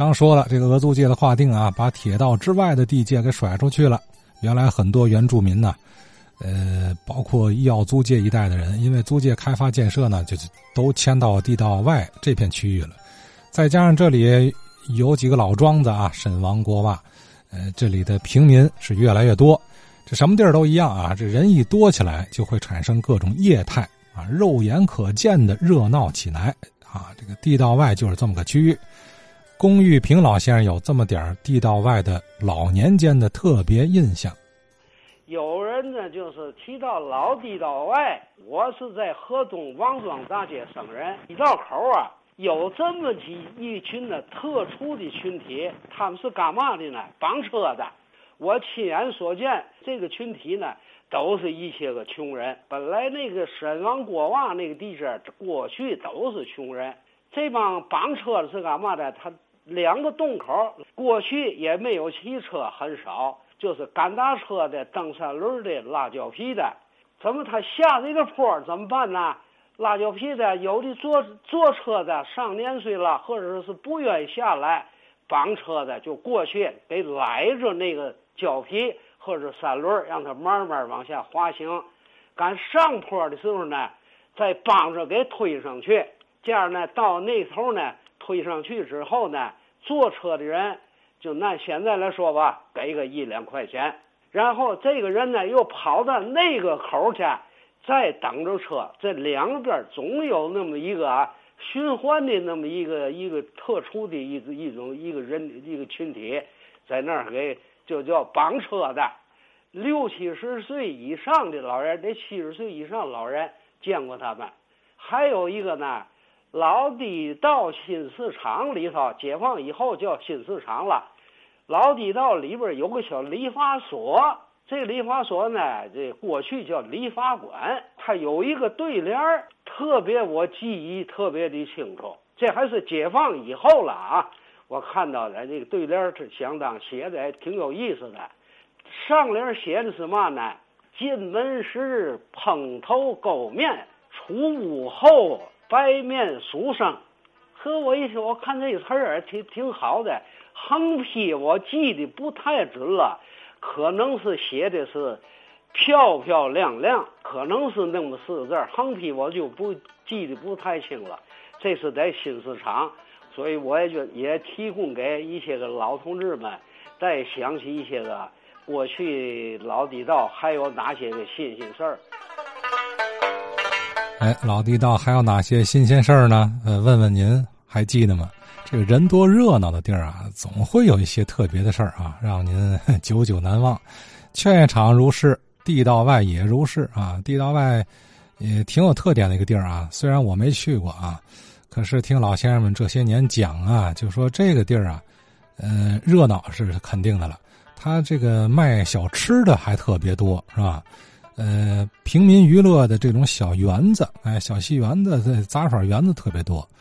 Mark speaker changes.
Speaker 1: 刚说了，这个俄租界的划定啊，把铁道之外的地界给甩出去了。原来很多原住民呢，呃，包括医药租界一带的人，因为租界开发建设呢，就都迁到地道外这片区域了。再加上这里有几个老庄子啊，沈王郭洼，呃，这里的平民是越来越多。这什么地儿都一样啊，这人一多起来，就会产生各种业态啊，肉眼可见的热闹起来啊。这个地道外就是这么个区域。龚玉平老先生有这么点地道外的老年间的特别印象。
Speaker 2: 有人呢，就是提到老地道外，我是在河东王庄大街生人。地道口啊，有这么几一群呢特殊的群体，他们是干嘛的呢？绑车的。我亲眼所见，这个群体呢，都是一些个穷人。本来那个沈王郭洼那个地界，过去都是穷人。这帮绑车的是干嘛的？他。两个洞口过去也没有汽车，很少，就是赶大车的、蹬三轮的、拉胶皮的。怎么他下这个坡怎么办呢？拉胶皮的有的坐坐车的上年岁了，或者是不愿意下来，绑车的就过去得赖着那个胶皮或者三轮，让他慢慢往下滑行。赶上坡的时候呢，再帮着给推上去。这样呢，到那头呢，推上去之后呢。坐车的人就拿现在来说吧，给个一两块钱，然后这个人呢又跑到那个口去，再等着车。这两边总有那么一个啊循环的那么一个一个特殊的一一种一个人一个群体，在那儿给就叫绑车的，六七十岁以上的老人，得七十岁以上老人见过他们，还有一个呢。老地道新市场里头，解放以后叫新市场了。老地道里边有个小理发所，这理发所呢，这过去叫理发馆。它有一个对联儿，特别我记忆特别的清楚。这还是解放以后了啊！我看到的这个对联是相当写的挺有意思的。上联写的是嘛呢？进门时蓬头垢面，出屋后。白面书生，和我一说，我看这词儿挺挺好的。横批我记得不太准了，可能是写的是漂漂亮亮，可能是那么四个字。横批我就不记得不太清了。这是在新市场，所以我也就也提供给一些个老同志们，再想起一些个过去老地道还有哪些个新鲜事儿。
Speaker 1: 哎，老地道还有哪些新鲜事儿呢？呃，问问您还记得吗？这个人多热闹的地儿啊，总会有一些特别的事儿啊，让您久久难忘。劝业场如是，地道外也如是啊。地道外也挺有特点的一个地儿啊，虽然我没去过啊，可是听老先生们这些年讲啊，就说这个地儿啊，呃，热闹是肯定的了。他这个卖小吃的还特别多，是吧？呃，平民娱乐的这种小园子，哎，小戏园子、杂耍园子特别多。